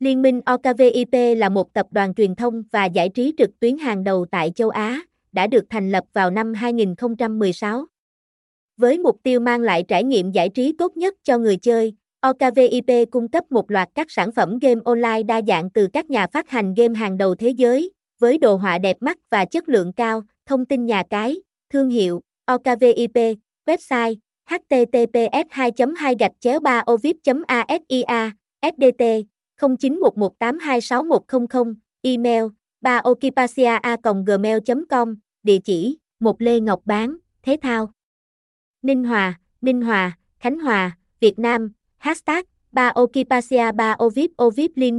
Liên minh OKVIP là một tập đoàn truyền thông và giải trí trực tuyến hàng đầu tại châu Á, đã được thành lập vào năm 2016. Với mục tiêu mang lại trải nghiệm giải trí tốt nhất cho người chơi, OKVIP cung cấp một loạt các sản phẩm game online đa dạng từ các nhà phát hành game hàng đầu thế giới, với đồ họa đẹp mắt và chất lượng cao, thông tin nhà cái, thương hiệu, OKVIP, website, https 2 2 3 ovip asia sdt 0911826100, email, 3 gmail com địa chỉ, 1 Lê Ngọc Bán, Thế Thao. Ninh Hòa, Ninh Hòa, Khánh Hòa, Việt Nam, hashtag, 3 Okipasia 3 Ovip Ovip Liên